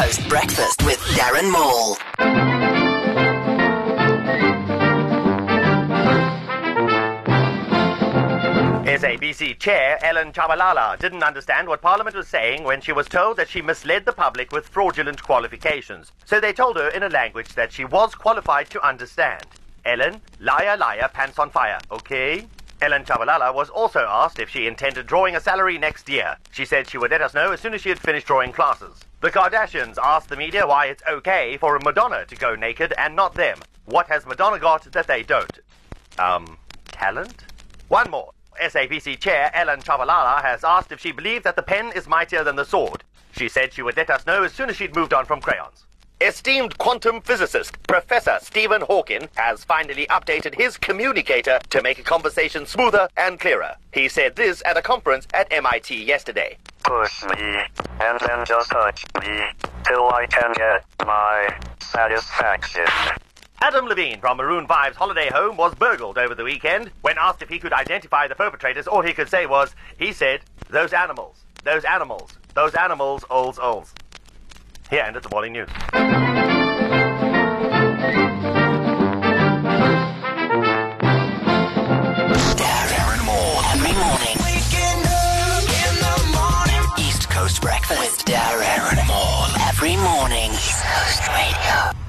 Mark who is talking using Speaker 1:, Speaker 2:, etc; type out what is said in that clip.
Speaker 1: Coast Breakfast with Darren Maule.
Speaker 2: SABC Chair Ellen Tshabalala didn't understand what Parliament was saying when she was told that she misled the public with fraudulent qualifications. So they told her in a language that she was qualified to understand. Ellen, liar, liar, pants on fire, okay? Ellen Tshabalala was also asked if she intended drawing a salary next year. She said she would let us know as soon as she had finished drawing classes. The Kardashians asked the media why it's okay for a Madonna to go naked and not them. What has Madonna got that they don't? Um, talent? One more. SABC Chair Ellen Tshabalala has asked if she believed that the pen is mightier than the sword. She said she would let us know as soon as she'd moved on from crayons. Esteemed quantum physicist Professor Stephen Hawking has finally updated his communicator to make a conversation smoother and clearer. He said this at a conference at MIT yesterday.
Speaker 3: Push me, and then just touch me, till I can get my satisfaction.
Speaker 2: Adam Levine from Maroon 5's holiday home was burgled over the weekend. When asked if he could identify the perpetrators, all he could say was, he said, those animals, those animals, those animals, ols, ols. Here ended the morning news.
Speaker 1: Darren Maule. Every morning. East Coast Breakfast with Darren Maule. Every morning. East Coast Radio.